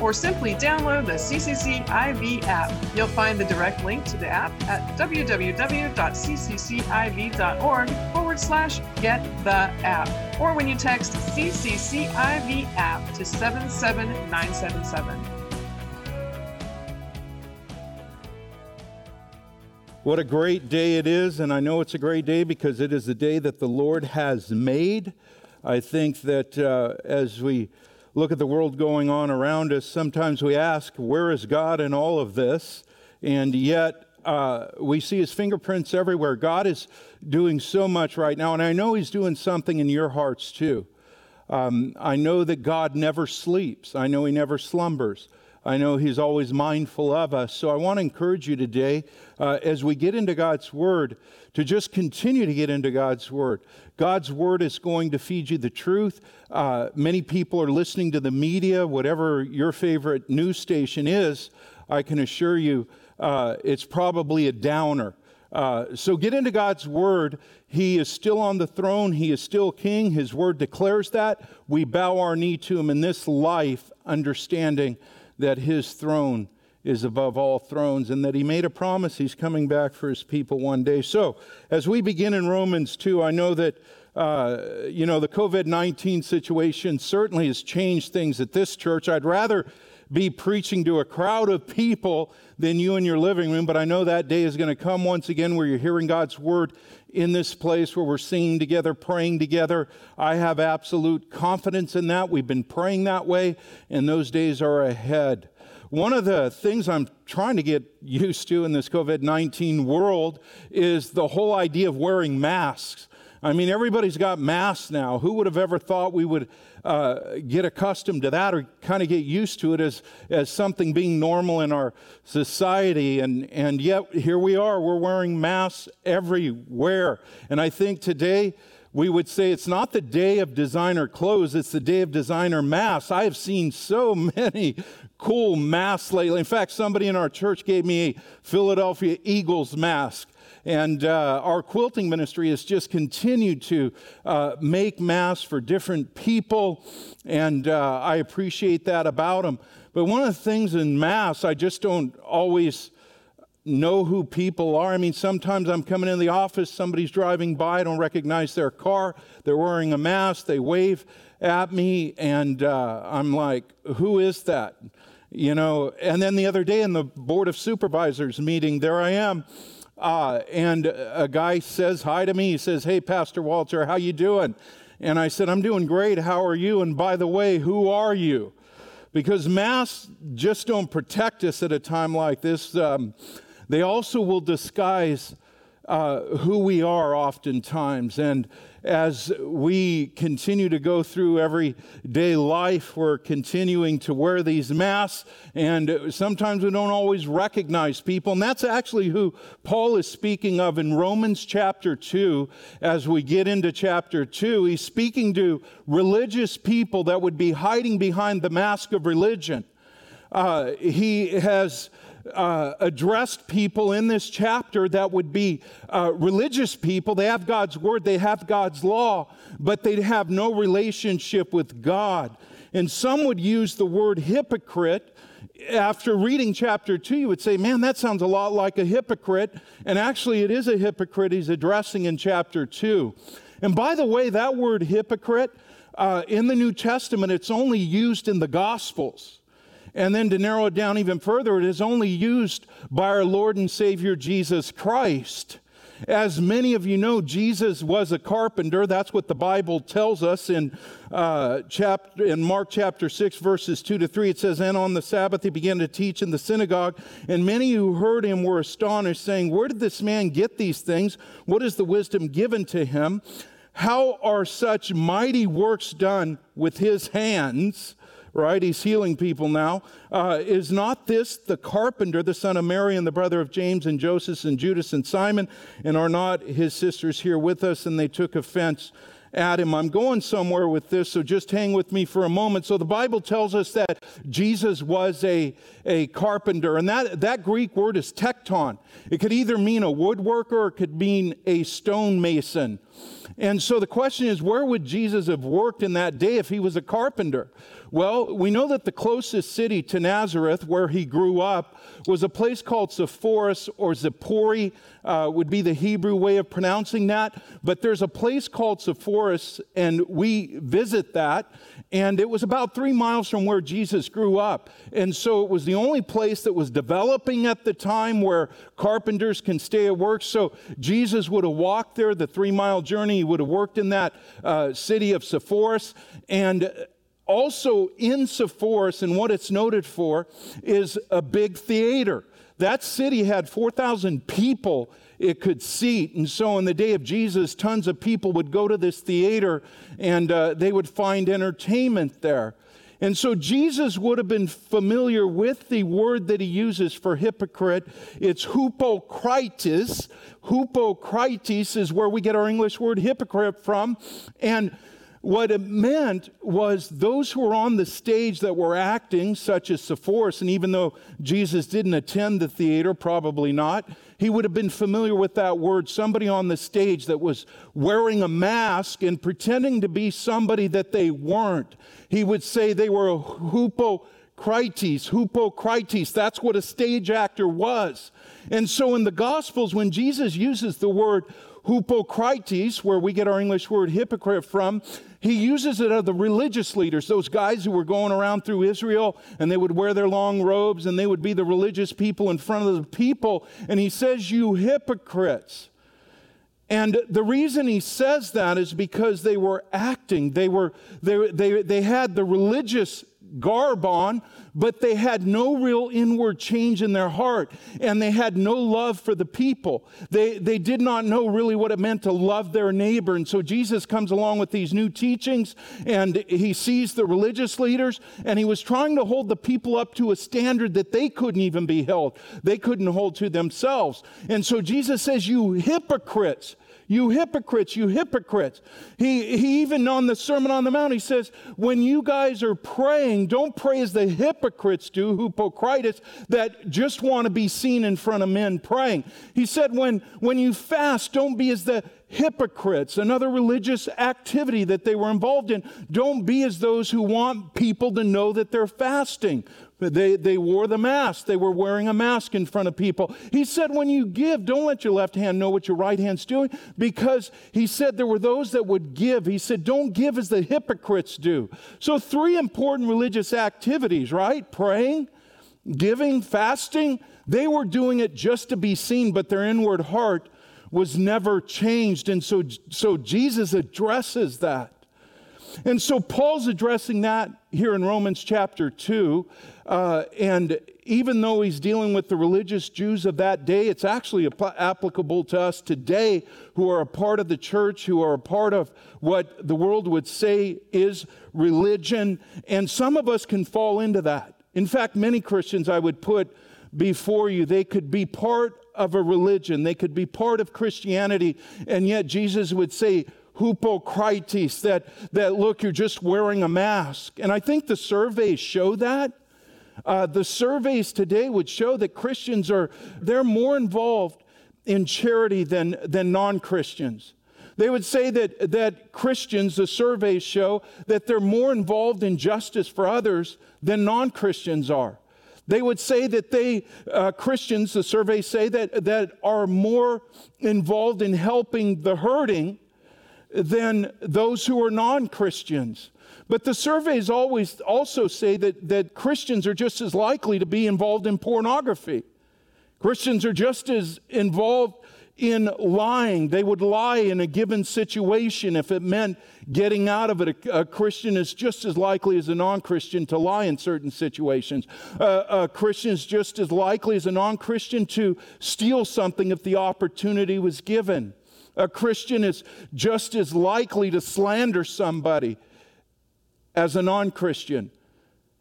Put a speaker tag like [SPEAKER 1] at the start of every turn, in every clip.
[SPEAKER 1] or simply download the CCCIV app. You'll find the direct link to the app at www.cccIV.org forward slash get the app, or when you text CCCIV app to 77977.
[SPEAKER 2] What a great day it is, and I know it's a great day because it is the day that the Lord has made. I think that uh, as we look at the world going on around us, sometimes we ask, where is God in all of this? And yet, uh, we see his fingerprints everywhere. God is doing so much right now, and I know he's doing something in your hearts too. Um, I know that God never sleeps, I know he never slumbers. I know He's always mindful of us. So I want to encourage you today, uh, as we get into God's Word, to just continue to get into God's Word. God's Word is going to feed you the truth. Uh, many people are listening to the media, whatever your favorite news station is. I can assure you uh, it's probably a downer. Uh, so get into God's word. He is still on the throne. He is still king. His word declares that. We bow our knee to him in this life, understanding that his throne is above all thrones and that he made a promise he's coming back for his people one day. So as we begin in Romans 2, I know that. Uh, you know, the COVID 19 situation certainly has changed things at this church. I'd rather be preaching to a crowd of people than you in your living room, but I know that day is going to come once again where you're hearing God's word in this place where we're singing together, praying together. I have absolute confidence in that. We've been praying that way, and those days are ahead. One of the things I'm trying to get used to in this COVID 19 world is the whole idea of wearing masks. I mean, everybody's got masks now. Who would have ever thought we would uh, get accustomed to that or kind of get used to it as, as something being normal in our society? And, and yet, here we are. We're wearing masks everywhere. And I think today, we would say it's not the day of designer clothes, it's the day of designer masks. I have seen so many cool masks lately. In fact, somebody in our church gave me a Philadelphia Eagles mask. And uh, our quilting ministry has just continued to uh, make masks for different people, and uh, I appreciate that about them. But one of the things in masks, I just don't always know who people are. I mean, sometimes I'm coming in the office, somebody's driving by, I don't recognize their car, they're wearing a mask, they wave at me, and uh, I'm like, who is that? You know, and then the other day in the Board of Supervisors meeting, there I am uh, and a guy says hi to me. He says, "Hey, Pastor Walter, how you doing?" And I said, "I'm doing great. How are you?" And by the way, who are you? Because masks just don't protect us at a time like this. Um, they also will disguise uh, who we are oftentimes. And as we continue to go through everyday life, we're continuing to wear these masks, and sometimes we don't always recognize people. And that's actually who Paul is speaking of in Romans chapter 2. As we get into chapter 2, he's speaking to religious people that would be hiding behind the mask of religion. Uh, he has uh, addressed people in this chapter that would be uh, religious people. They have God's word, they have God's law, but they have no relationship with God. And some would use the word hypocrite. After reading chapter 2, you would say, man, that sounds a lot like a hypocrite. And actually, it is a hypocrite he's addressing in chapter 2. And by the way, that word hypocrite uh, in the New Testament, it's only used in the Gospels. And then to narrow it down even further, it is only used by our Lord and Savior Jesus Christ. As many of you know, Jesus was a carpenter. That's what the Bible tells us in, uh, chapter, in Mark chapter 6, verses 2 to 3. It says, And on the Sabbath he began to teach in the synagogue, and many who heard him were astonished, saying, Where did this man get these things? What is the wisdom given to him? How are such mighty works done with his hands? Right? He's healing people now. Uh, is not this the carpenter, the son of Mary, and the brother of James and Joseph and Judas and Simon? And are not his sisters here with us? And they took offense at him. I'm going somewhere with this, so just hang with me for a moment. So the Bible tells us that Jesus was a, a carpenter, and that, that Greek word is tekton. It could either mean a woodworker or it could mean a stonemason. And so the question is, where would Jesus have worked in that day if he was a carpenter? Well, we know that the closest city to Nazareth, where he grew up, was a place called Sepphoris or Zippori, uh, would be the Hebrew way of pronouncing that. But there's a place called Sepphoris, and we visit that. And it was about three miles from where Jesus grew up. And so it was the only place that was developing at the time where carpenters can stay at work. So Jesus would have walked there the three mile journey. He would have worked in that uh, city of Sepphoris. And also in Sepphoris, and what it's noted for, is a big theater. That city had 4,000 people it could seat. And so, in the day of Jesus, tons of people would go to this theater and uh, they would find entertainment there. And so, Jesus would have been familiar with the word that he uses for hypocrite. It's hypocrites. Hypocrites is where we get our English word hypocrite from. And what it meant was those who were on the stage that were acting, such as Sepphoris, and even though Jesus didn't attend the theater, probably not, he would have been familiar with that word. Somebody on the stage that was wearing a mask and pretending to be somebody that they weren't. He would say they were a hypocrites, hypocrites. That's what a stage actor was. And so in the Gospels, when Jesus uses the word hypocrites, where we get our English word hypocrite from, he uses it of the religious leaders, those guys who were going around through Israel and they would wear their long robes and they would be the religious people in front of the people. And he says, You hypocrites. And the reason he says that is because they were acting. They, were, they, they, they had the religious garb on, but they had no real inward change in their heart and they had no love for the people. They, they did not know really what it meant to love their neighbor. And so Jesus comes along with these new teachings and he sees the religious leaders and he was trying to hold the people up to a standard that they couldn't even be held. They couldn't hold to themselves. And so Jesus says, You hypocrites. You hypocrites, you hypocrites. He, he even on the Sermon on the Mount, he says, when you guys are praying, don't pray as the hypocrites do, hypocrites, that just want to be seen in front of men praying. He said, when, when you fast, don't be as the hypocrites, another religious activity that they were involved in. Don't be as those who want people to know that they're fasting. They, they wore the mask. They were wearing a mask in front of people. He said, when you give, don't let your left hand know what your right hand's doing, because he said there were those that would give. He said, don't give as the hypocrites do. So, three important religious activities, right? Praying, giving, fasting. They were doing it just to be seen, but their inward heart was never changed. And so, so Jesus addresses that. And so Paul's addressing that here in Romans chapter 2. Uh, and even though he's dealing with the religious Jews of that day, it's actually applicable to us today who are a part of the church, who are a part of what the world would say is religion. And some of us can fall into that. In fact, many Christians I would put before you, they could be part of a religion, they could be part of Christianity, and yet Jesus would say, hypocrites, that, that look, you're just wearing a mask. And I think the surveys show that. Uh, the surveys today would show that Christians are, they're more involved in charity than, than non-Christians. They would say that, that Christians, the surveys show, that they're more involved in justice for others than non Christians are. They would say that they, uh, Christians, the surveys say that, that are more involved in helping the hurting than those who are non Christians. But the surveys always also say that, that Christians are just as likely to be involved in pornography. Christians are just as involved in lying. They would lie in a given situation if it meant getting out of it. A, a Christian is just as likely as a non Christian to lie in certain situations. Uh, a Christian is just as likely as a non Christian to steal something if the opportunity was given. A Christian is just as likely to slander somebody as a non Christian.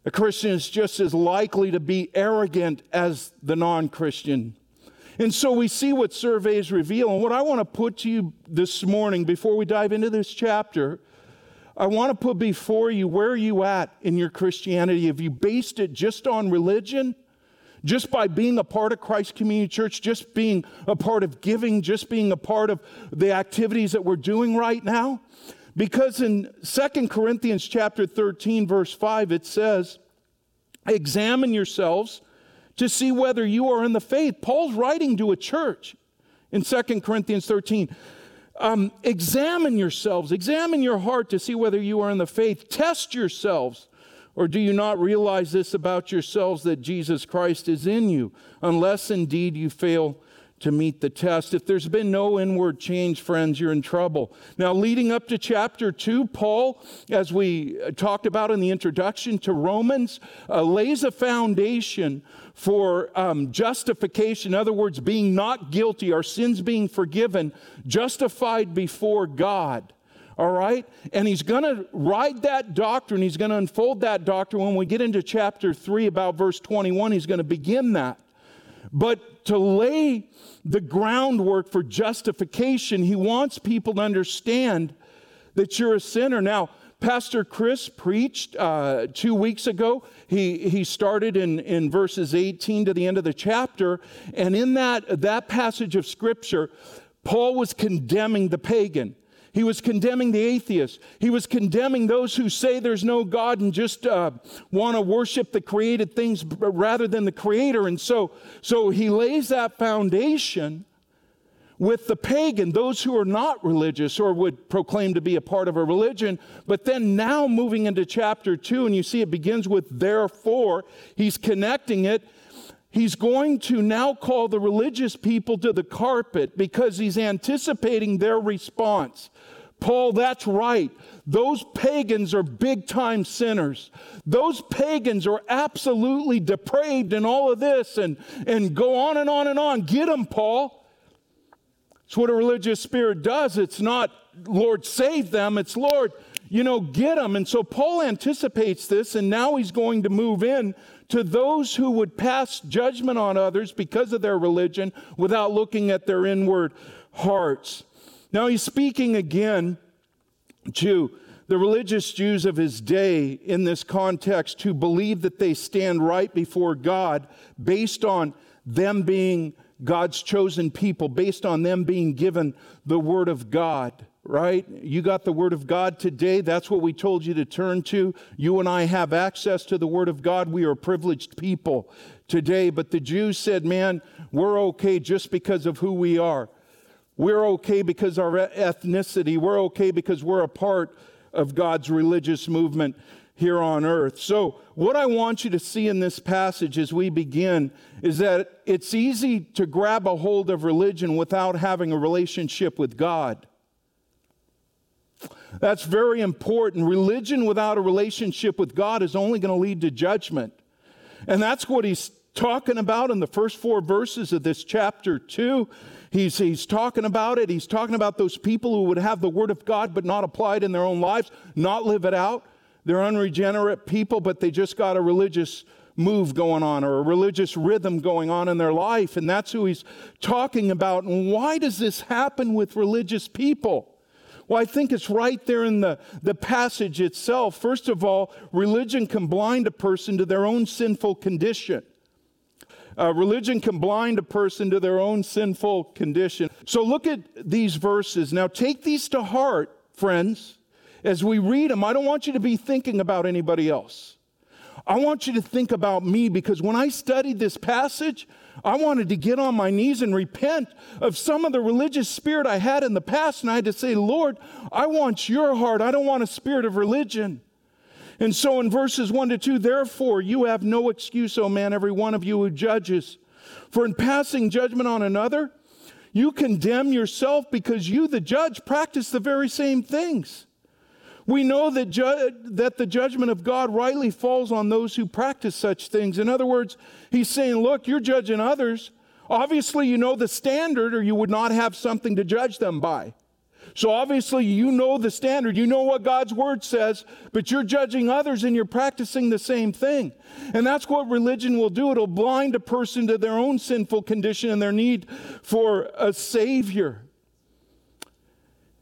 [SPEAKER 2] A Christian is just as likely to be arrogant as the non Christian. And so we see what surveys reveal. And what I want to put to you this morning before we dive into this chapter, I want to put before you where are you at in your Christianity? Have you based it just on religion? Just by being a part of Christ Community Church, just being a part of giving, just being a part of the activities that we're doing right now? Because in 2 Corinthians chapter 13 verse 5 it says, "Examine yourselves to see whether you are in the faith. Paul's writing to a church in 2 Corinthians 13. Um, examine yourselves, examine your heart to see whether you are in the faith. Test yourselves. Or do you not realize this about yourselves that Jesus Christ is in you, unless indeed you fail to meet the test. If there's been no inward change, friends, you're in trouble. Now, leading up to chapter 2, Paul, as we talked about in the introduction to Romans, uh, lays a foundation for um, justification. In other words, being not guilty, our sins being forgiven, justified before God. All right? And he's going to write that doctrine. He's going to unfold that doctrine. When we get into chapter 3, about verse 21, he's going to begin that. But to lay the groundwork for justification, he wants people to understand that you're a sinner. Now, Pastor Chris preached uh, two weeks ago. He, he started in, in verses 18 to the end of the chapter. And in that, that passage of scripture, Paul was condemning the pagan. He was condemning the atheists. He was condemning those who say there's no God and just uh, want to worship the created things rather than the creator. And so, so he lays that foundation with the pagan, those who are not religious or would proclaim to be a part of a religion. But then now moving into chapter two, and you see it begins with therefore, he's connecting it He's going to now call the religious people to the carpet because he's anticipating their response. Paul, that's right. Those pagans are big time sinners. Those pagans are absolutely depraved in all of this and, and go on and on and on. Get them, Paul. It's what a religious spirit does. It's not, Lord, save them. It's, Lord, you know, get them. And so Paul anticipates this, and now he's going to move in to those who would pass judgment on others because of their religion without looking at their inward hearts. Now he's speaking again to the religious Jews of his day in this context who believe that they stand right before God based on them being God's chosen people, based on them being given the Word of God right? You got the Word of God today. That's what we told you to turn to. You and I have access to the Word of God. We are privileged people today. But the Jews said, man, we're okay just because of who we are. We're okay because our ethnicity. We're okay because we're a part of God's religious movement here on earth. So, what I want you to see in this passage as we begin is that it's easy to grab a hold of religion without having a relationship with God. That's very important. Religion without a relationship with God is only going to lead to judgment. And that's what he's talking about in the first four verses of this chapter 2. He's, he's talking about it. He's talking about those people who would have the Word of God but not apply it in their own lives, not live it out. They're unregenerate people, but they just got a religious move going on or a religious rhythm going on in their life. And that's who he's talking about. And why does this happen with religious people? Well, I think it's right there in the, the passage itself. First of all, religion can blind a person to their own sinful condition. Uh, religion can blind a person to their own sinful condition. So look at these verses. Now, take these to heart, friends, as we read them. I don't want you to be thinking about anybody else. I want you to think about me because when I studied this passage, I wanted to get on my knees and repent of some of the religious spirit I had in the past. And I had to say, Lord, I want your heart. I don't want a spirit of religion. And so in verses 1 to 2, therefore, you have no excuse, O man, every one of you who judges. For in passing judgment on another, You condemn yourself because you, the judge, practice the very same things. We know that, ju- that the judgment of God rightly falls on those who practice such things. In other words, he's saying, Look, you're judging others. Obviously, you know the standard, or you would not have something to judge them by. So obviously, you know the standard, you know what God's word says, but you're judging others and you're practicing the same thing. And that's what religion will do it'll blind a person to their own sinful condition and their need for a Savior.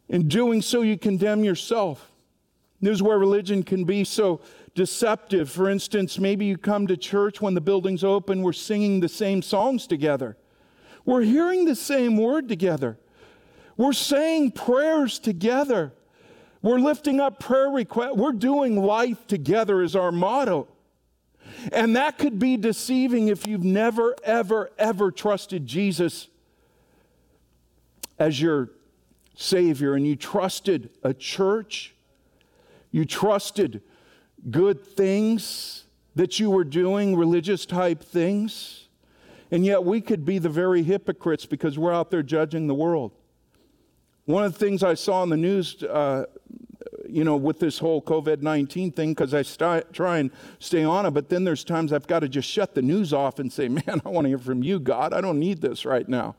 [SPEAKER 2] In doing so, you condemn yourself. This is where religion can be so deceptive. For instance, maybe you come to church when the building's open, we're singing the same songs together, we're hearing the same word together. We're saying prayers together. We're lifting up prayer requests. We're doing life together is our motto. And that could be deceiving if you've never, ever, ever trusted Jesus as your Savior and you trusted a church, you trusted good things that you were doing, religious type things. And yet we could be the very hypocrites because we're out there judging the world. One of the things I saw in the news, uh, you know, with this whole COVID 19 thing, because I st- try and stay on it, but then there's times I've got to just shut the news off and say, man, I want to hear from you, God. I don't need this right now.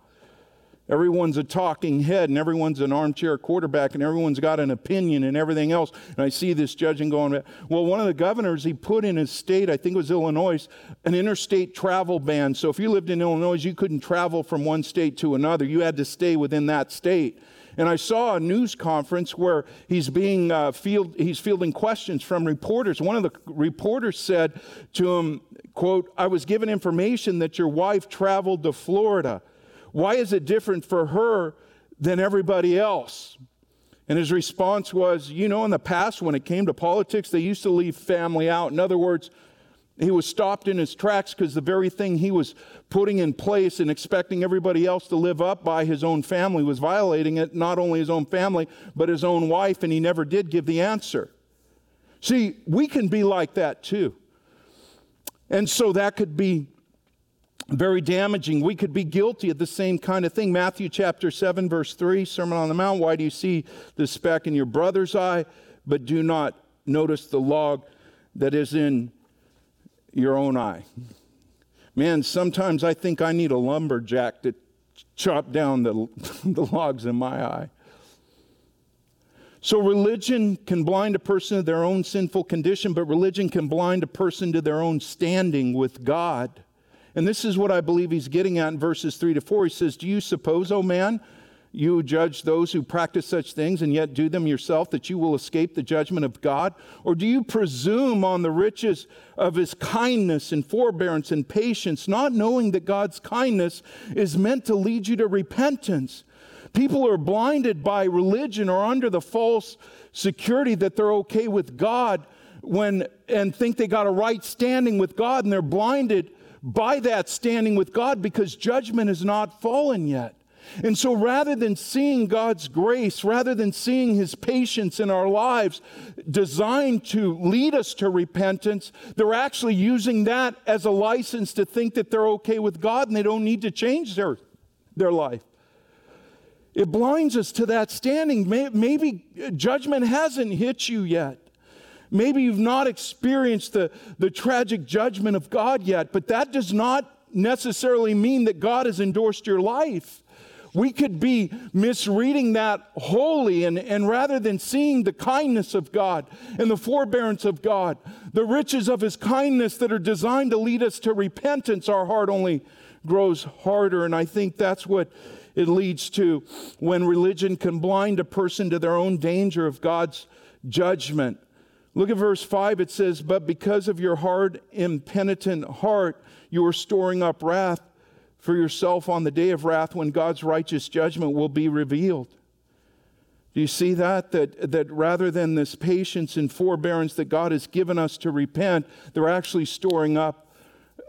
[SPEAKER 2] Everyone's a talking head and everyone's an armchair quarterback and everyone's got an opinion and everything else. And I see this judging going, well, one of the governors, he put in his state, I think it was Illinois, an interstate travel ban. So if you lived in Illinois, you couldn't travel from one state to another. You had to stay within that state. And I saw a news conference where he's being uh, field, he's fielding questions from reporters. One of the reporters said to him, "quote I was given information that your wife traveled to Florida. Why is it different for her than everybody else?" And his response was, "You know, in the past when it came to politics, they used to leave family out. In other words." He was stopped in his tracks because the very thing he was putting in place and expecting everybody else to live up by his own family was violating it, not only his own family, but his own wife, and he never did give the answer. See, we can be like that too. And so that could be very damaging. We could be guilty of the same kind of thing. Matthew chapter 7, verse 3, Sermon on the Mount. Why do you see the speck in your brother's eye, but do not notice the log that is in your own eye. Man, sometimes I think I need a lumberjack to chop down the, the logs in my eye. So, religion can blind a person to their own sinful condition, but religion can blind a person to their own standing with God. And this is what I believe he's getting at in verses 3 to 4. He says, Do you suppose, O man, you judge those who practice such things and yet do them yourself, that you will escape the judgment of God? Or do you presume on the riches of his kindness and forbearance and patience, not knowing that God's kindness is meant to lead you to repentance? People are blinded by religion or under the false security that they're okay with God when and think they got a right standing with God, and they're blinded by that standing with God because judgment has not fallen yet. And so rather than seeing God's grace, rather than seeing his patience in our lives designed to lead us to repentance, they're actually using that as a license to think that they're okay with God and they don't need to change their, their life. It blinds us to that standing. Maybe judgment hasn't hit you yet. Maybe you've not experienced the, the tragic judgment of God yet, but that does not necessarily mean that God has endorsed your life. We could be misreading that wholly, and, and rather than seeing the kindness of God and the forbearance of God, the riches of His kindness that are designed to lead us to repentance, our heart only grows harder. And I think that's what it leads to when religion can blind a person to their own danger of God's judgment. Look at verse 5. It says, But because of your hard, impenitent heart, you are storing up wrath for yourself on the day of wrath when God's righteous judgment will be revealed. Do you see that? That, that rather than this patience and forbearance that God has given us to repent, they're actually storing up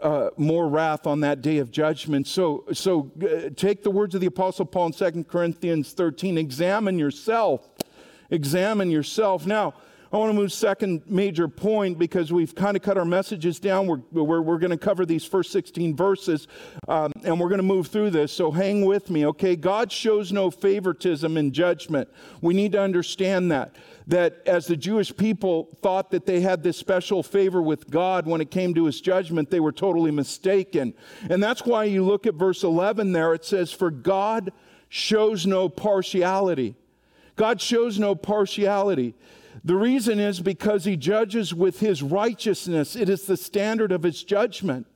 [SPEAKER 2] uh, more wrath on that day of judgment. So, so uh, take the words of the Apostle Paul in 2 Corinthians 13 examine yourself. Examine yourself. Now, I want to move second major point because we've kind of cut our messages down. We're, we're, we're going to cover these first 16 verses um, and we're going to move through this. So hang with me, okay? God shows no favoritism in judgment. We need to understand that. That as the Jewish people thought that they had this special favor with God when it came to his judgment, they were totally mistaken. And that's why you look at verse 11 there, it says, For God shows no partiality. God shows no partiality. The reason is because he judges with his righteousness, it is the standard of his judgment.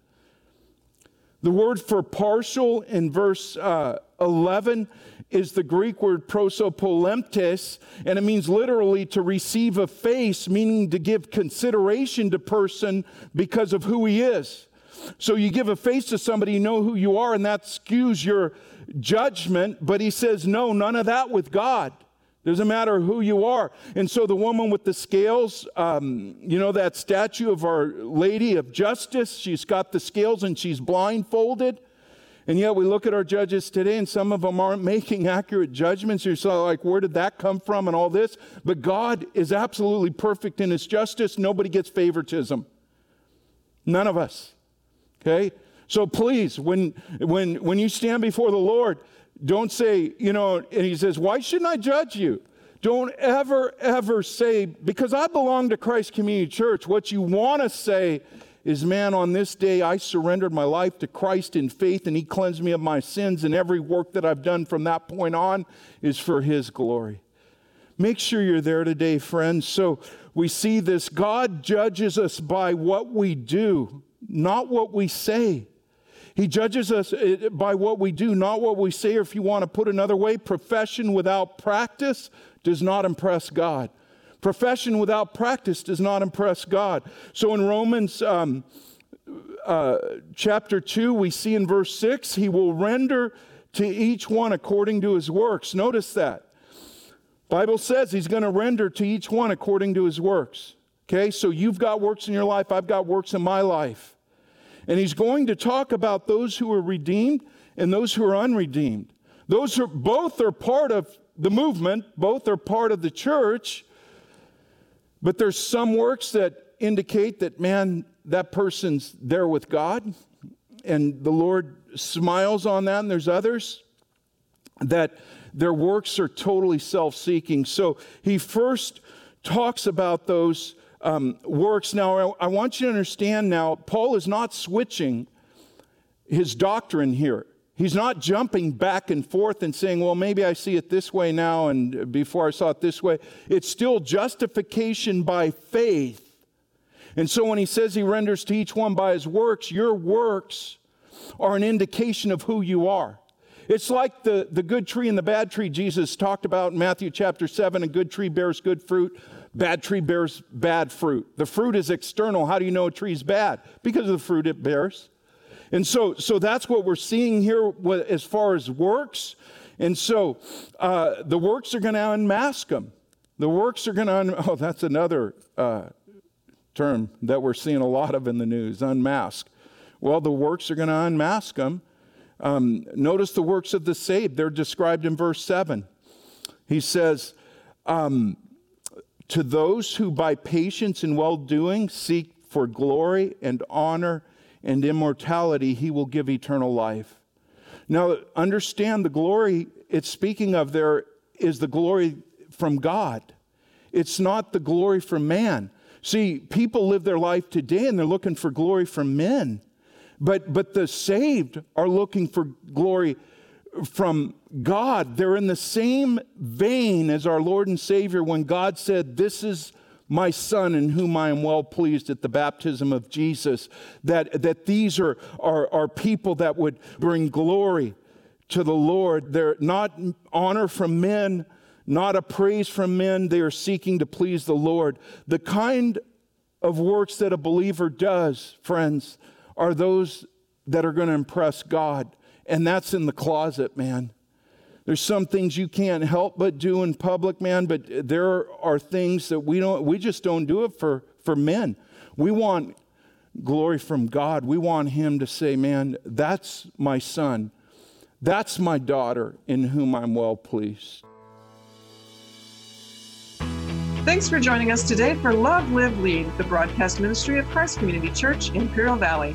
[SPEAKER 2] The word for partial in verse uh, 11 is the Greek word prosopolemptes, and it means literally to receive a face, meaning to give consideration to person because of who he is. So you give a face to somebody, you know who you are, and that skews your judgment. But he says, no, none of that with God. Doesn't matter who you are. And so the woman with the scales, um, you know, that statue of Our Lady of Justice, she's got the scales and she's blindfolded. And yet we look at our judges today and some of them aren't making accurate judgments. You're so like, where did that come from and all this? But God is absolutely perfect in his justice. Nobody gets favoritism. None of us. Okay? So please, when, when, when you stand before the Lord, don't say, you know, and he says, Why shouldn't I judge you? Don't ever, ever say, because I belong to Christ Community Church. What you want to say is, man, on this day I surrendered my life to Christ in faith and he cleansed me of my sins, and every work that I've done from that point on is for his glory. Make sure you're there today, friends. So we see this God judges us by what we do, not what we say. He judges us eh, by what we do, not what we say, or if you want to put another way, profession without practice does not impress God. Profession without practice does not impress God. So in Romans um, uh, chapter 2, we see in verse 6, He will render to each one according to his works. Notice that. Bible says he's going to render to each one according to his works. Okay, so you've got works in your life, I've got works in my life. And he's going to talk about those who are redeemed and those who are unredeemed. Those who both are part of the movement, both are part of the church, but there's some works that indicate that, man, that person's there with God, and the Lord smiles on that, and there's others that their works are totally self seeking. So he first talks about those um, works. Now, I want you to understand now, Paul is not switching his doctrine here. He's not jumping back and forth and saying, well, maybe I see it this way now and before I saw it this way. It's still justification by faith. And so when he says he renders to each one by his works, your works are an indication of who you are. It's like the, the good tree and the bad tree Jesus talked about in Matthew chapter 7 a good tree bears good fruit, Bad tree bears bad fruit. The fruit is external. How do you know a tree is bad? Because of the fruit it bears. And so, so that's what we're seeing here as far as works. And so uh, the works are going to unmask them. The works are going to, un- oh, that's another uh, term that we're seeing a lot of in the news unmask. Well, the works are going to unmask them. Um, notice the works of the saved, they're described in verse 7. He says, um, to those who by patience and well doing seek for glory and honor and immortality, he will give eternal life. Now, understand the glory it's speaking of there is the glory from God. It's not the glory from man. See, people live their life today and they're looking for glory from men. But, but the saved are looking for glory from God. They're in the same vein as our Lord and Savior when God said, This is my son in whom I am well pleased at the baptism of Jesus. That, that these are, are, are people that would bring glory to the Lord. They're not honor from men, not a praise from men. They are seeking to please the Lord. The kind of works that a believer does, friends, are those that are going to impress God. And that's in the closet, man. There's some things you can't help but do in public, man, but there are things that we don't we just don't do it for for men. We want glory from God. We want him to say, "Man, that's my son. That's my daughter in whom I'm well pleased."
[SPEAKER 1] Thanks for joining us today for Love, Live, Lead, the broadcast ministry of Christ Community Church, in Imperial Valley.